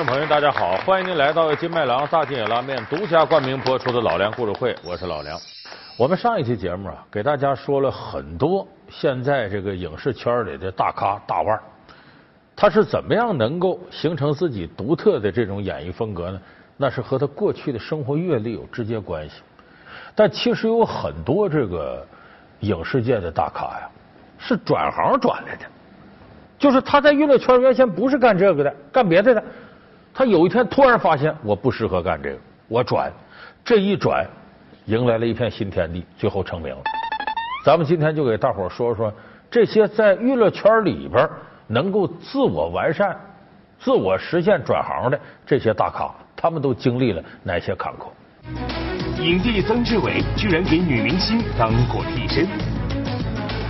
观众朋友，大家好，欢迎您来到金麦郎大金野拉面独家冠名播出的《老梁故事会》，我是老梁。我们上一期节目啊，给大家说了很多现在这个影视圈里的大咖大腕，他是怎么样能够形成自己独特的这种演绎风格呢？那是和他过去的生活阅历有直接关系。但其实有很多这个影视界的大咖呀，是转行转来的，就是他在娱乐圈原先不是干这个的，干别的的。他有一天突然发现我不适合干这个，我转，这一转，迎来了一片新天地，最后成名了。咱们今天就给大伙说说这些在娱乐圈里边能够自我完善、自我实现转行的这些大咖，他们都经历了哪些坎坷？影帝曾志伟居然给女明星当过替身，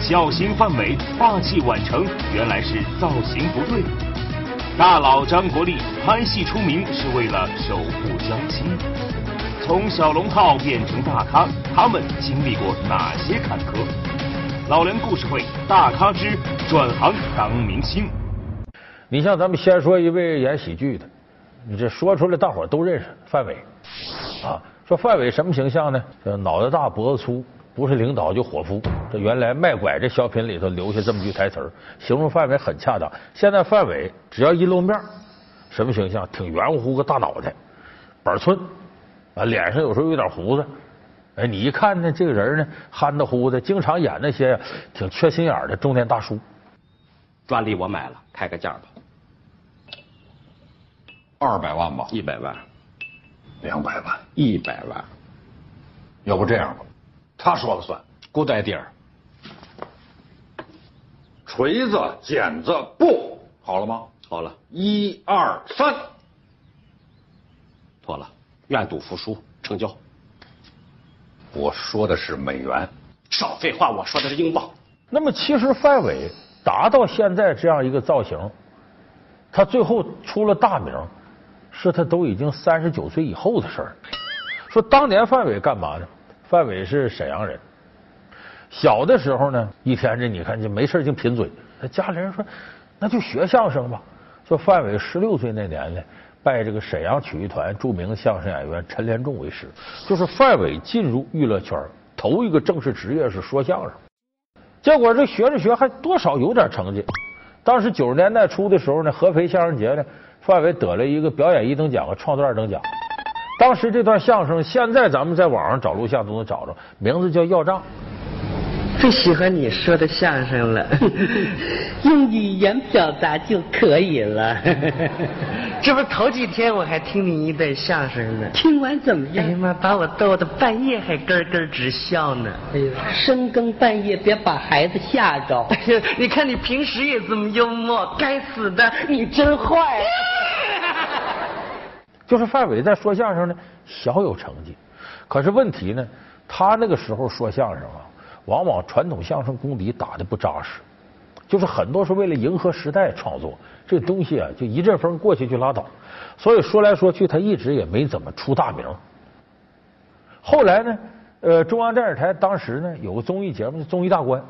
小型范伟霸气晚成，原来是造型不对。大佬张国立拍戏出名是为了守护江青，从小龙套变成大咖，他们经历过哪些坎坷？老梁故事会大咖之转行当明星。你像咱们先说一位演喜剧的，你这说出来大伙都认识范伟啊。说范伟什么形象呢？脑袋大脖子粗。不是领导就伙夫，这原来卖拐这小品里头留下这么句台词儿形容范伟很恰当。现在范伟只要一露面，什么形象？挺圆乎乎个大脑袋，板寸啊，脸上有时候有点胡子。哎，你一看呢，这个人呢，憨的乎的，经常演那些挺缺心眼的中年大叔。专利我买了，开个价吧。二百万吧。一百万。两百万。一百万。要不这样吧。他说了算，Good idea。锤子、剪子、布，好了吗？好了，一二三，妥了。愿赌服输，成交。我说的是美元。少废话，我说的是英镑。那么，其实范伟达到现在这样一个造型，他最后出了大名，是他都已经三十九岁以后的事儿。说当年范伟干嘛呢？范伟是沈阳人，小的时候呢，一天这你看就没事就贫嘴。他家里人说，那就学相声吧。说范伟十六岁那年呢，拜这个沈阳曲艺团著名相声演员陈连仲为师。就是范伟进入娱乐圈头一个正式职业是说相声，结果这学着学还多少有点成绩。当时九十年代初的时候呢，合肥相声节呢，范伟得了一个表演一等奖和创作二等奖。当时这段相声，现在咱们在网上找录像都能找着，名字叫《要账》。最喜欢你说的相声了，用语言表达就可以了。这不头几天我还听你一段相声呢，听完怎么样？哎呀妈，把我逗得半夜还咯咯直笑呢。哎呀，深更半夜别把孩子吓着。哎呀，你看你平时也这么幽默，该死的，你真坏。就是范伟在说相声呢，小有成绩，可是问题呢，他那个时候说相声啊，往往传统相声功底打的不扎实，就是很多是为了迎合时代创作，这东西啊，就一阵风过去就拉倒，所以说来说去，他一直也没怎么出大名。后来呢，呃，中央电视台当时呢有个综艺节目叫《综艺大观》，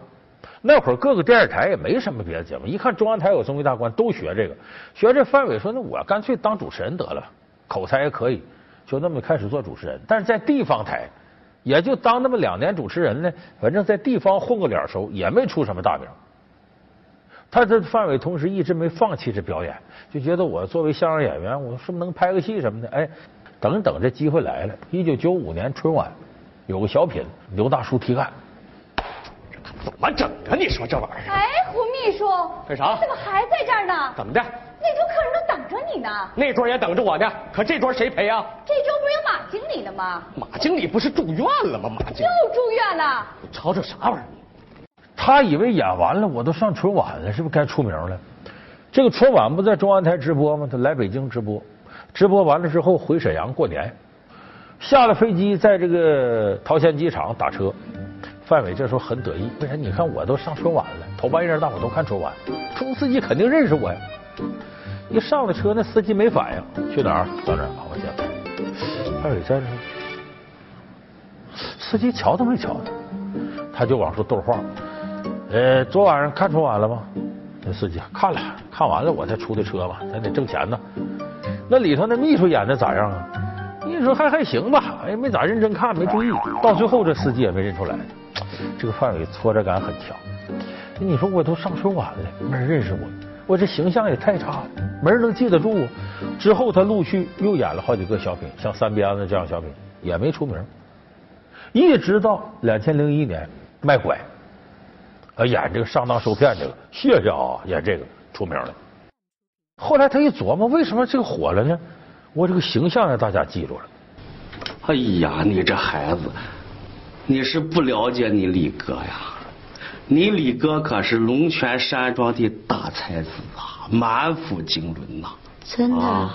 那会儿各个电视台也没什么别的节目，一看中央台有综艺大观，都学这个，学这范伟说，那我干脆当主持人得了。口才也可以，就那么开始做主持人。但是在地方台，也就当那么两年主持人呢。反正在地方混个脸熟，也没出什么大名。他这范伟同时一直没放弃这表演，就觉得我作为相声演员，我是不是能拍个戏什么的？哎，等等，这机会来了。一九九五年春晚有个小品，刘大叔提干，怎么整啊？你说这玩意儿？哎，胡秘书，干啥？怎么还在这儿呢？怎么的？那桌客人都等着你呢。那桌也等着我呢，可这桌谁陪啊？这桌不是有马经理呢吗？马经理不是住院了吗？马经理又住院了。吵吵啥玩意儿？他以为演完了，我都上春晚了，是不是该出名了？这个春晚不在中央台直播吗？他来北京直播，直播完了之后回沈阳过年，下了飞机，在这个桃仙机场打车。范伟这时候很得意，为啥？你看我都上春晚了，头半夜大伙都看春晚，中司机肯定认识我呀。一上了车，那司机没反应，去哪儿？到这儿，我见范伟在这。司机瞧都没瞧他，他就往出逗话。呃，昨晚上看春晚了吗？那司机看了，看完了我才出的车嘛，咱得挣钱呢。那里头那秘书演的咋样啊？秘书还还行吧，哎，没咋认真看，没注意。到最后这司机也没认出来，这个范伟挫折感很强。你说我都上春晚了，没人认识我，我这形象也太差了，没人能记得住我。之后他陆续又演了好几个小品，像《三鞭子》这样小品也没出名。一直到两千零一年卖拐，啊，演这个上当受骗这个，谢谢啊，演这个出名了。后来他一琢磨，为什么这个火了呢？我这个形象让大家记住了。哎呀，你这孩子，你是不了解你李哥呀。你李哥可是龙泉山庄的大才子啊，满腹经纶呐！真的，啊，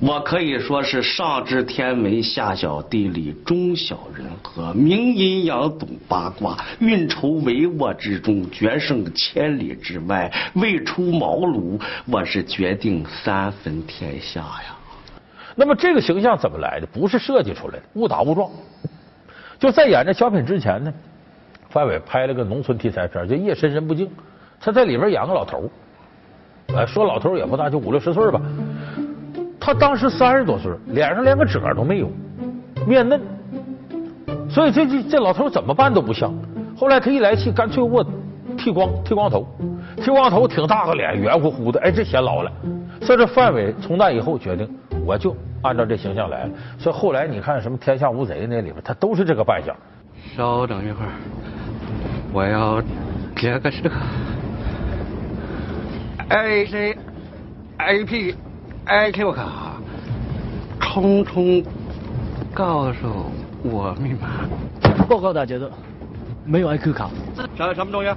我可以说是上知天文，下晓地理，中晓人和，明阴阳，懂八卦，运筹帷幄之中，决胜千里之外，未出茅庐，我是决定三分天下呀！那么这个形象怎么来的？不是设计出来的，误打误撞。就在演这小品之前呢。范伟拍了个农村题材片，叫《夜深人不静》，他在里面演个老头哎，说老头也不大，就五六十岁吧。他当时三十多岁，脸上连个褶都没有，面嫩，所以这这这老头怎么办都不像。后来他一来气，干脆我剃光剃光头，剃光头挺大个脸，圆乎乎的，哎，这显老了。所以这范伟从那以后决定，我就按照这形象来了。所以后来你看什么《天下无贼》那里边，他都是这个扮相。稍等一会儿。我要接个这个 A C A P I Q 卡，匆匆告诉我密码。报告大节奏，没有 IQ 卡。什什么东西？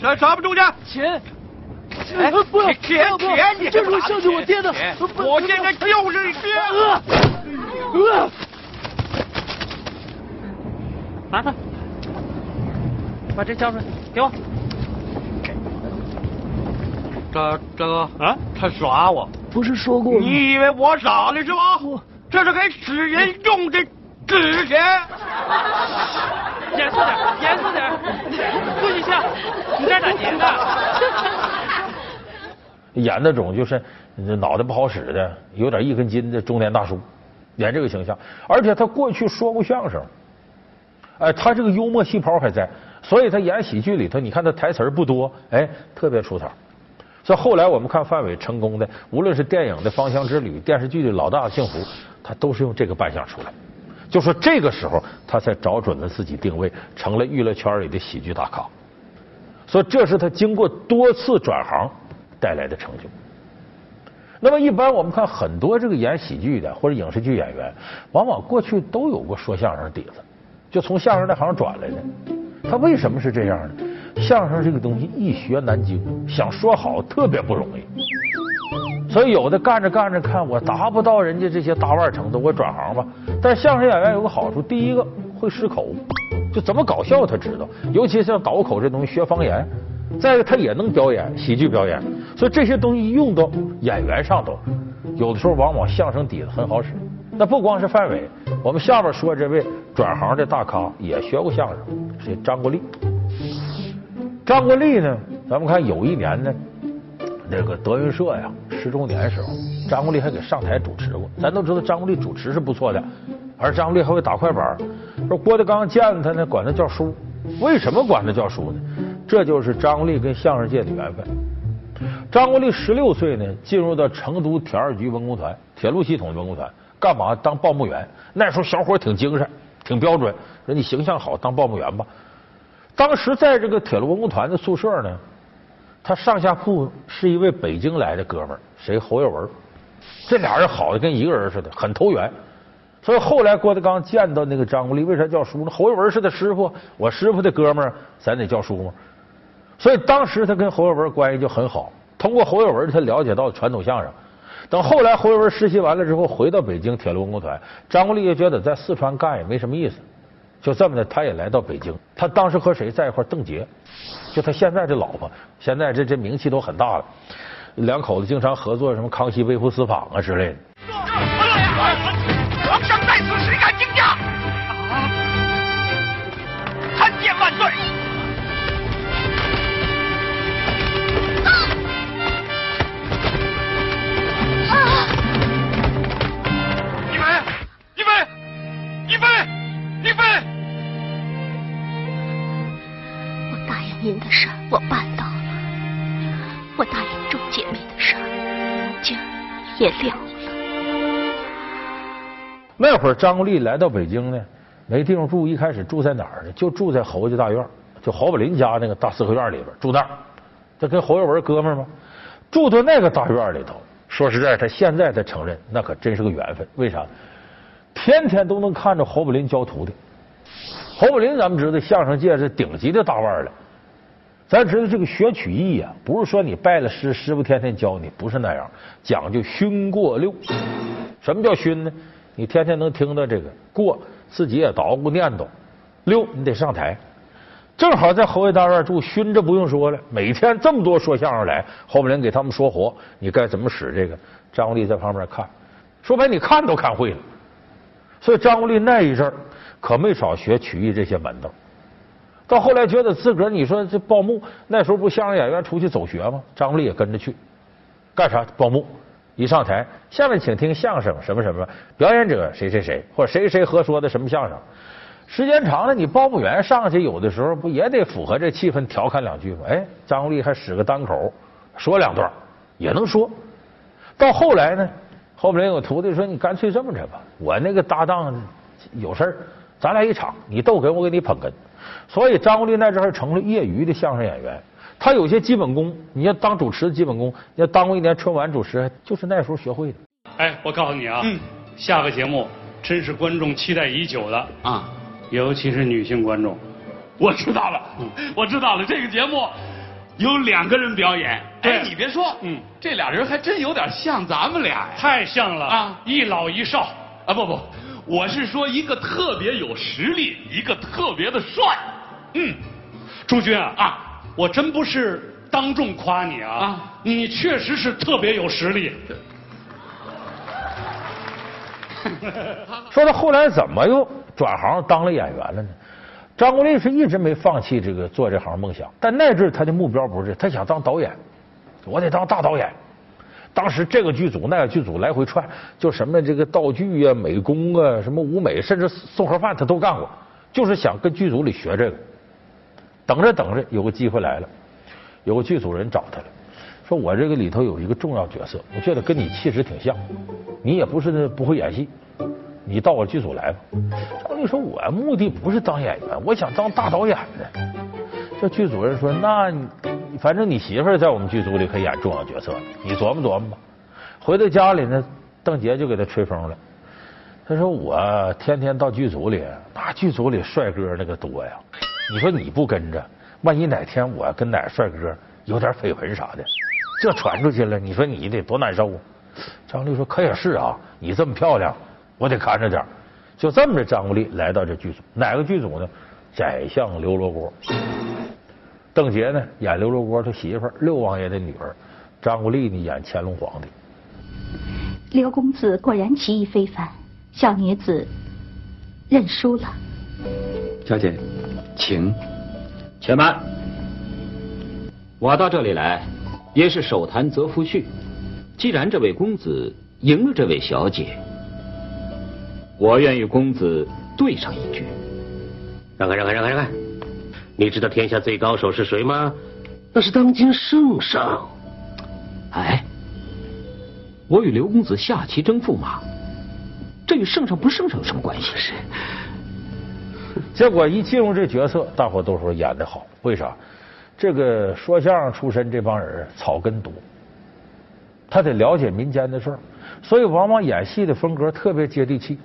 什什么东西？钱。哎，不要钱钱！你这是孝敬我爹的。我现在就是你爹。拿着。把这交出来，给我。这这个啊，他耍我，不是说过？你以为我傻了是吧？这是给死人用的纸钱。严肃点，严肃点，跪一下，你这打钱的。演那种就是脑袋不好使的，有点一根筋的中年大叔，演这个形象，而且他过去说过相声，哎，他这个幽默细胞还在。所以他演喜剧里头，你看他台词不多，哎，特别出彩。所以后来我们看范伟成功的，无论是电影的《芳香之旅》，电视剧的《老大的幸福》，他都是用这个扮相出来。就说这个时候，他才找准了自己定位，成了娱乐圈里的喜剧大咖。所以这是他经过多次转行带来的成就。那么一般我们看很多这个演喜剧的或者影视剧演员，往往过去都有过说相声底子，就从相声那行转来的。他为什么是这样呢？相声这个东西易学难精，想说好特别不容易。所以有的干着干着，看我达不到人家这些大腕程度，我转行吧。但相声演员有个好处，第一个会失口，就怎么搞笑他知道，尤其像倒口这东西学方言。再一个他也能表演喜剧表演，所以这些东西用到演员上头，有的时候往往相声底子很好使。那不光是范伟，我们下边说这位转行的大咖也学过相声，是张国立。张国立呢，咱们看有一年呢，那个德云社呀十周年时候，张国立还给上台主持过。咱都知道张国立主持是不错的，而张国立还会打快板。说郭德纲见了他呢，管他叫叔。为什么管他叫叔呢？这就是张国立跟相声界的缘分。张国立十六岁呢，进入到成都铁二局文工团，铁路系统的文工团。干嘛当报幕员？那时候小伙挺精神，挺标准。说你形象好，当报幕员吧。当时在这个铁路文工团的宿舍呢，他上下铺是一位北京来的哥们儿，谁侯耀文。这俩人好的跟一个人似的，很投缘。所以后来郭德纲见到那个张国立，为啥叫叔呢？侯耀文是他师傅，我师傅的哥们儿，咱得叫叔嘛。所以当时他跟侯耀文关系就很好。通过侯耀文，他了解到传统相声。等后来侯耀文实习完了之后，回到北京铁路文工团，张国立就觉得在四川干也没什么意思，就这么的，他也来到北京。他当时和谁在一块邓婕，就他现在这老婆，现在这这名气都很大了，两口子经常合作什么《康熙微服私访》啊之类的。您的事儿我办到了，我答应众姐妹的事儿，今儿也了了。那会儿张国立来到北京呢，没地方住，一开始住在哪儿呢？就住在侯家大院，就侯宝林家那个大四合院里边住那儿。他跟侯耀文哥们儿吗？住到那个大院里头，说实在，他现在才承认，那可真是个缘分。为啥？天天都能看着侯宝林教徒弟。侯宝林咱们知道，相声界是顶级的大腕了。咱知道这个学曲艺啊，不是说你拜了师，师傅天天教你，不是那样，讲究熏过六。什么叫熏呢？你天天能听到这个过，自己也捣鼓念叨。六，你得上台。正好在侯爷大院住，熏着不用说了，每天这么多说相声来，侯宝林给他们说活，你该怎么使这个？张国立在旁边看，说白你看都看会了。所以张国立那一阵儿可没少学曲艺这些门道。到后来觉得自个儿，你说这报幕，那时候不相声演员出去走学吗？张国立也跟着去，干啥？报幕。一上台，下面请听相声什么什么，表演者谁谁谁，或者谁谁何说的什么相声。时间长了，你报幕员上去，有的时候不也得符合这气氛，调侃两句吗？哎，张国立还使个单口，说两段也能说。到后来呢，后边有徒弟说：“你干脆这么着吧，我那个搭档有事儿，咱俩一场，你逗哏，我给你捧哏。”所以张国立那阵还成了业余的相声演员。他有些基本功，你要当主持的基本功，要当过一年春晚主持，就是那时候学会的。哎，我告诉你啊，嗯下个节目真是观众期待已久的，啊，尤其是女性观众。我知道了，我知道了。这个节目有两个人表演，哎，你别说，嗯，这俩人还真有点像咱们俩呀。太像了啊一老一少。啊，不不，我是说一个特别有实力，一个特别的帅。嗯，朱军啊啊，我真不是当众夸你啊，啊你确实是特别有实力。说他后来怎么又转行当了演员了呢？张国立是一直没放弃这个做这行梦想，但那阵他的目标不是，他想当导演，我得当大导演。当时这个剧组那个剧组来回串，就什么这个道具啊、美工啊、什么舞美，甚至送盒饭他都干过，就是想跟剧组里学这个。等着等着，有个机会来了，有个剧组人找他了，说我这个里头有一个重要角色，我觉得跟你气质挺像，你也不是不会演戏，你到我剧组来吧。张力说，我目的不是当演员，我想当大导演呢。这剧组人说，那反正你媳妇在我们剧组里可以演重要角色，你琢磨琢磨吧。回到家里呢，邓婕就给他吹风了。他说我天天到剧组里，那剧组里帅哥那个多呀。你说你不跟着，万一哪天我跟哪帅哥有点绯闻啥的，这传出去了，你说你得多难受啊！张力说可也是啊，你这么漂亮，我得看着点就这么着，张国立来到这剧组，哪个剧组呢？宰相刘罗锅。邓婕呢演刘罗锅他媳妇儿六王爷的女儿，张国立呢演乾隆皇帝。刘公子果然棋艺非凡，小女子认输了。小姐，请。且慢，我到这里来也是手谈则夫婿。既然这位公子赢了这位小姐，我愿与公子对上一局。让开，让开，让开，让开！你知道天下最高手是谁吗？那是当今圣上。哎，我与刘公子下棋争驸马，这与圣上不圣上有什么关系？是。结果一进入这角色，大伙都说演的好，为啥？这个说相声出身这帮人草根多，他得了解民间的事儿，所以往往演戏的风格特别接地气。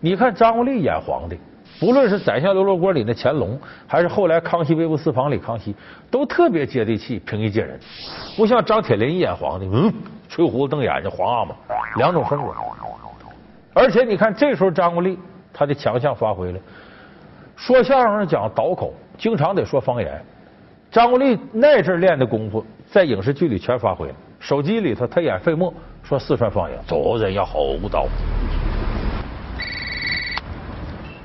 你看张国立演皇帝，不论是《宰相刘罗锅》里的乾隆，还是后来《康熙微服私访》里康熙，都特别接地气、平易近人，不像张铁林演皇帝，嗯，吹胡子瞪眼睛，皇阿玛，两种风格。而且你看这时候张国立他的强项发挥了。说相声讲倒口，经常得说方言。张国立那阵练的功夫，在影视剧里全发挥了。手机里头他演费墨，说四川方言，做人要厚道。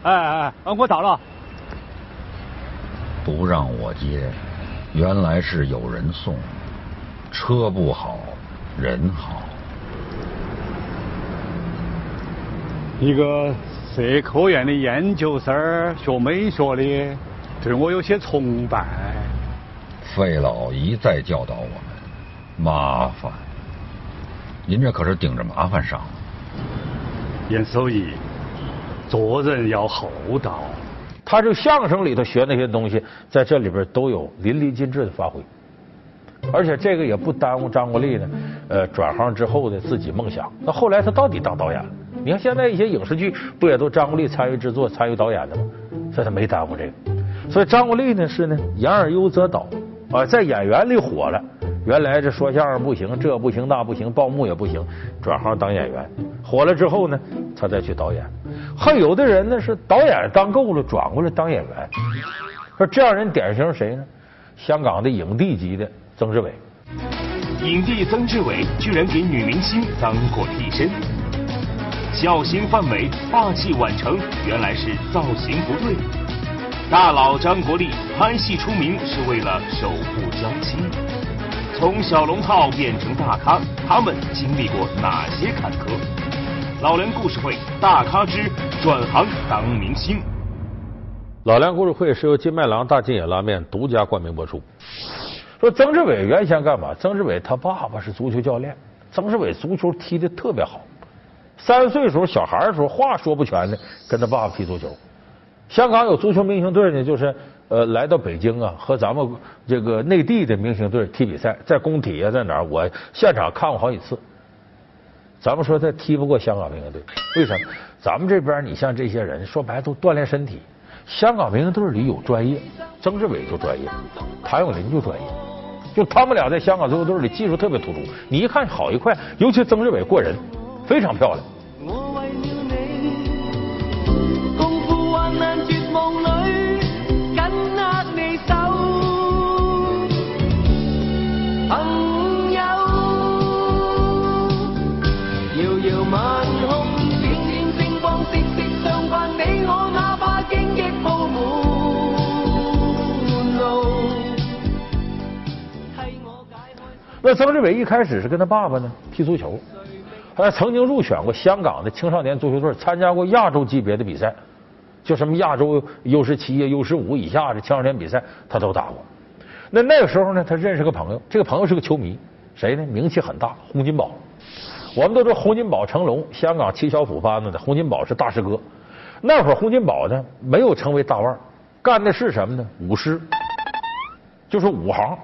哎哎，哎，我到了。不让我接，原来是有人送。车不好，人好。一个社科院的研究生学美学的，对我有些崇拜。费老一再教导我们，麻烦，您这可是顶着麻烦上。严守义，做人要厚道。他这相声里头学那些东西，在这里边都有淋漓尽致的发挥，而且这个也不耽误张国立呢。呃，转行之后的自己梦想。那后来他到底当导演了？你看现在一些影视剧不也都张国立参与制作、参与导演的吗？所以他没耽误这个。所以张国立呢是呢，言而优则导啊，在演员里火了。原来这说相声不行，这不行那不行，报幕也不行，转行当演员。火了之后呢，他再去导演。还有的人呢是导演当够了，转过来当演员。说这样人典型谁呢？香港的影帝级的曾志伟。影帝曾志伟居然给女明星当过替身，小型范伟霸气晚成，原来是造型不对。大佬张国立拍戏出名是为了守护娇妻。从小龙套变成大咖，他们经历过哪些坎坷？老梁故事会大咖之转行当明星。老梁故事会是由金麦郎大金野拉面独家冠名播出。说曾志伟原先干嘛？曾志伟他爸爸是足球教练，曾志伟足球踢的特别好。三岁时候小孩的时候话说不全的，跟他爸爸踢足球。香港有足球明星队呢，就是呃来到北京啊，和咱们这个内地的明星队踢比赛，在工体啊，在哪儿？我现场看过好几次。咱们说他踢不过香港明星队，为什么？咱们这边你像这些人，说白了都锻炼身体。香港明星队里有专业，曾志伟就专业，谭咏麟就专业。就他们俩在香港足球队里技术特别突出，你一看好一块，尤其曾志伟过人，非常漂亮。那曾志伟一开始是跟他爸爸呢踢足球，他曾经入选过香港的青少年足球队，参加过亚洲级别的比赛，就什么亚洲 U 十七、U 十五以下的青少年比赛，他都打过。那那个时候呢，他认识个朋友，这个朋友是个球迷，谁呢？名气很大，洪金宝。我们都知道洪金宝成龙，香港七小虎班子的洪金宝是大师哥。那会儿洪金宝呢，没有成为大腕，干的是什么呢？舞狮，就是武行。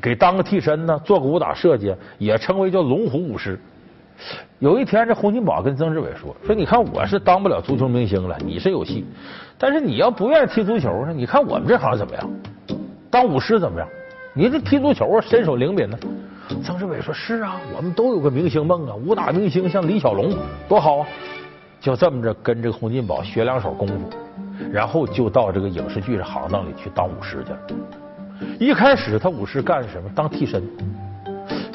给当个替身呢，做个武打设计，也称为叫龙虎武师。有一天，这洪金宝跟曾志伟说：“说你看我是当不了足球明星了，你是有戏，但是你要不愿意踢足球呢？你看我们这行怎么样？当武师怎么样？你这踢足球啊，身手灵敏呢。”曾志伟说：“是啊，我们都有个明星梦啊，武打明星像李小龙多好啊！”就这么着跟这个洪金宝学两手功夫，然后就到这个影视剧的行当里去当武师去了。一开始他武士干什么？当替身。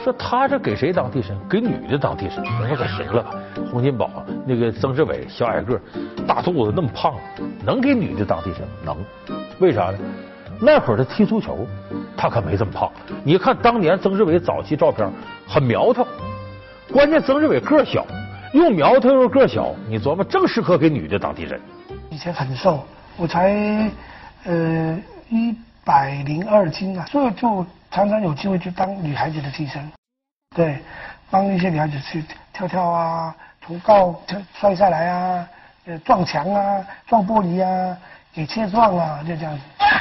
说他这给谁当替身？给女的当替身。我说可行了吧，洪金宝那个曾志伟小矮个，大肚子那么胖，能给女的当替身？能。为啥呢？那会儿他踢足球，他可没这么胖。你看当年曾志伟早期照片，很苗条。关键曾志伟个小，又苗条又个小，你琢磨正适合给女的当替身。以前很瘦，我才呃一。百零二斤啊，所以就常常有机会去当女孩子的替身，对，帮一些女孩子去跳跳啊，从高摔下来啊，呃撞墙啊，撞玻璃啊，给切撞啊，就这样子。哎呀！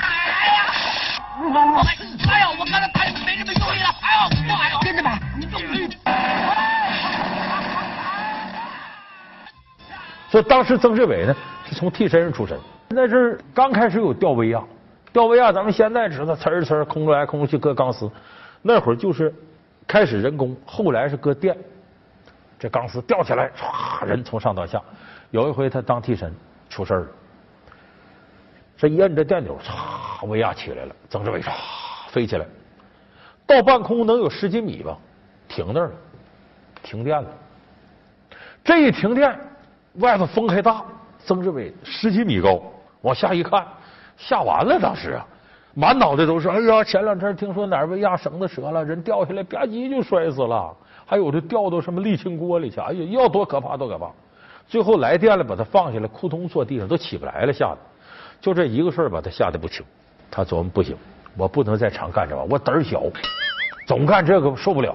哎呀！我刚才拍没这么用力了，哎呦！哎呦！跟着吧，你用力。所以当时曾志伟呢是从替身出身，那是刚开始有吊威亚。吊威亚，咱们现在知道，呲儿呲儿空出来，空去搁钢丝。那会儿就是开始人工，后来是搁电。这钢丝吊起来，唰，人从上到下。有一回他当替身出事了，这一摁这电钮，唰，威亚起来了，曾志伟唰飞起来，到半空能有十几米吧，停那儿了，停电了。这一停电，外头风还大，曾志伟十几米高，往下一看。吓完了，当时啊，满脑袋都是。哎呀，前两天听说哪儿被压绳子折了，人掉下来吧唧就摔死了。还有的掉到什么沥青锅里去，哎呀，要多可怕多可怕。最后来电了，把他放下来，扑通坐地上都起不来了，吓得。就这一个事儿把他吓得不轻。他琢磨不行，我不能再常干这玩意儿，我胆儿小，总干这个受不了。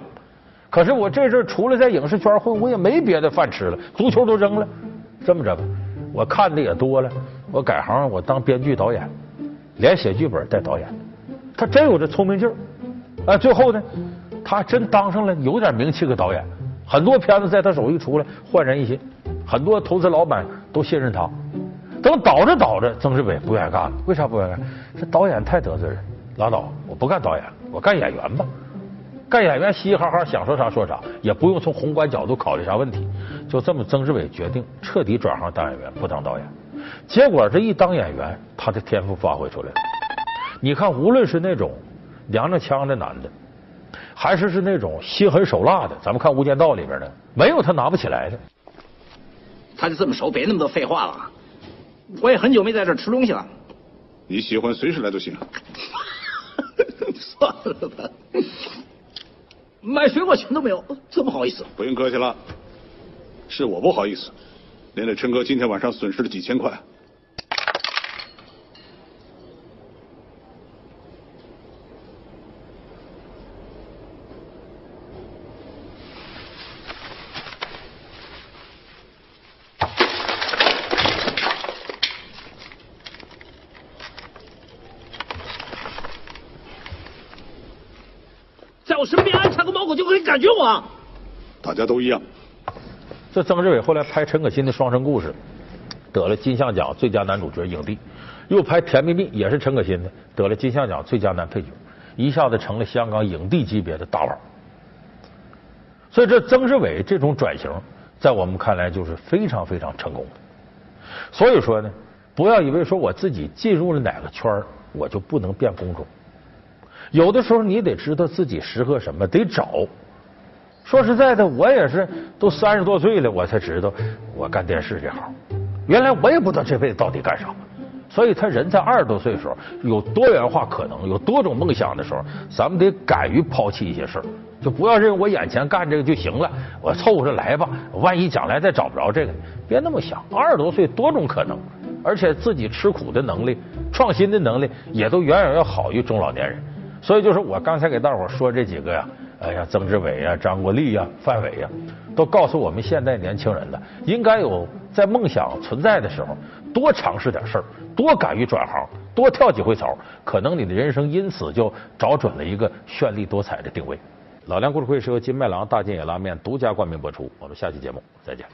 可是我这阵除了在影视圈混，我也没别的饭吃了，足球都扔了。这么着吧，我看的也多了，我改行，我当编剧导演，连写剧本带导演。他真有这聪明劲儿啊！最后呢，他真当上了有点名气个导演，很多片子在他手一出来焕然一新，很多投资老板都信任他。等导着导着，曾志伟不愿意干了，为啥不愿意干？这导演太得罪人，拉倒，我不干导演，我干演员吧。干演员嘻嘻哈哈，想说啥说啥，也不用从宏观角度考虑啥问题。就这么，曾志伟决定彻底转行当演员，不当导演。结果这一当演员，他的天赋发挥出来了。你看，无论是那种娘娘腔的男的，还是是那种心狠手辣的，咱们看《无间道》里边的，没有他拿不起来的。他就这么熟，别那么多废话了。我也很久没在这吃东西了。你喜欢随时来都行。算了吧。买水果钱都没有，真不好意思。不用客气了，是我不好意思，连累琛哥今天晚上损失了几千块。在我身边安插个猫狗就可以感觉我。大家都一样。这曾志伟后来拍陈可辛的《双生故事》，得了金像奖最佳男主角影帝，又拍《甜蜜蜜》，也是陈可辛的，得了金像奖最佳男配角，一下子成了香港影帝级别的大腕。所以这曾志伟这种转型，在我们看来就是非常非常成功的。所以说呢，不要以为说我自己进入了哪个圈儿，我就不能变工种。有的时候你得知道自己适合什么，得找。说实在的，我也是都三十多岁了，我才知道我干电视这行。原来我也不知道这辈子到底干啥。所以他人在二十多岁的时候有多元化可能，有多种梦想的时候，咱们得敢于抛弃一些事儿，就不要认为我眼前干这个就行了，我凑合着来吧。万一将来再找不着这个，别那么想。二十多岁多种可能，而且自己吃苦的能力、创新的能力也都远远要好于中老年人。所以就是我刚才给大伙说这几个呀，哎呀，曾志伟啊、张国立啊、范伟啊，都告诉我们现在年轻人了，应该有在梦想存在的时候，多尝试点事儿，多敢于转行，多跳几回槽，可能你的人生因此就找准了一个绚丽多彩的定位。老梁故事会是由金麦郎大金野拉面独家冠名播出，我们下期节目再见。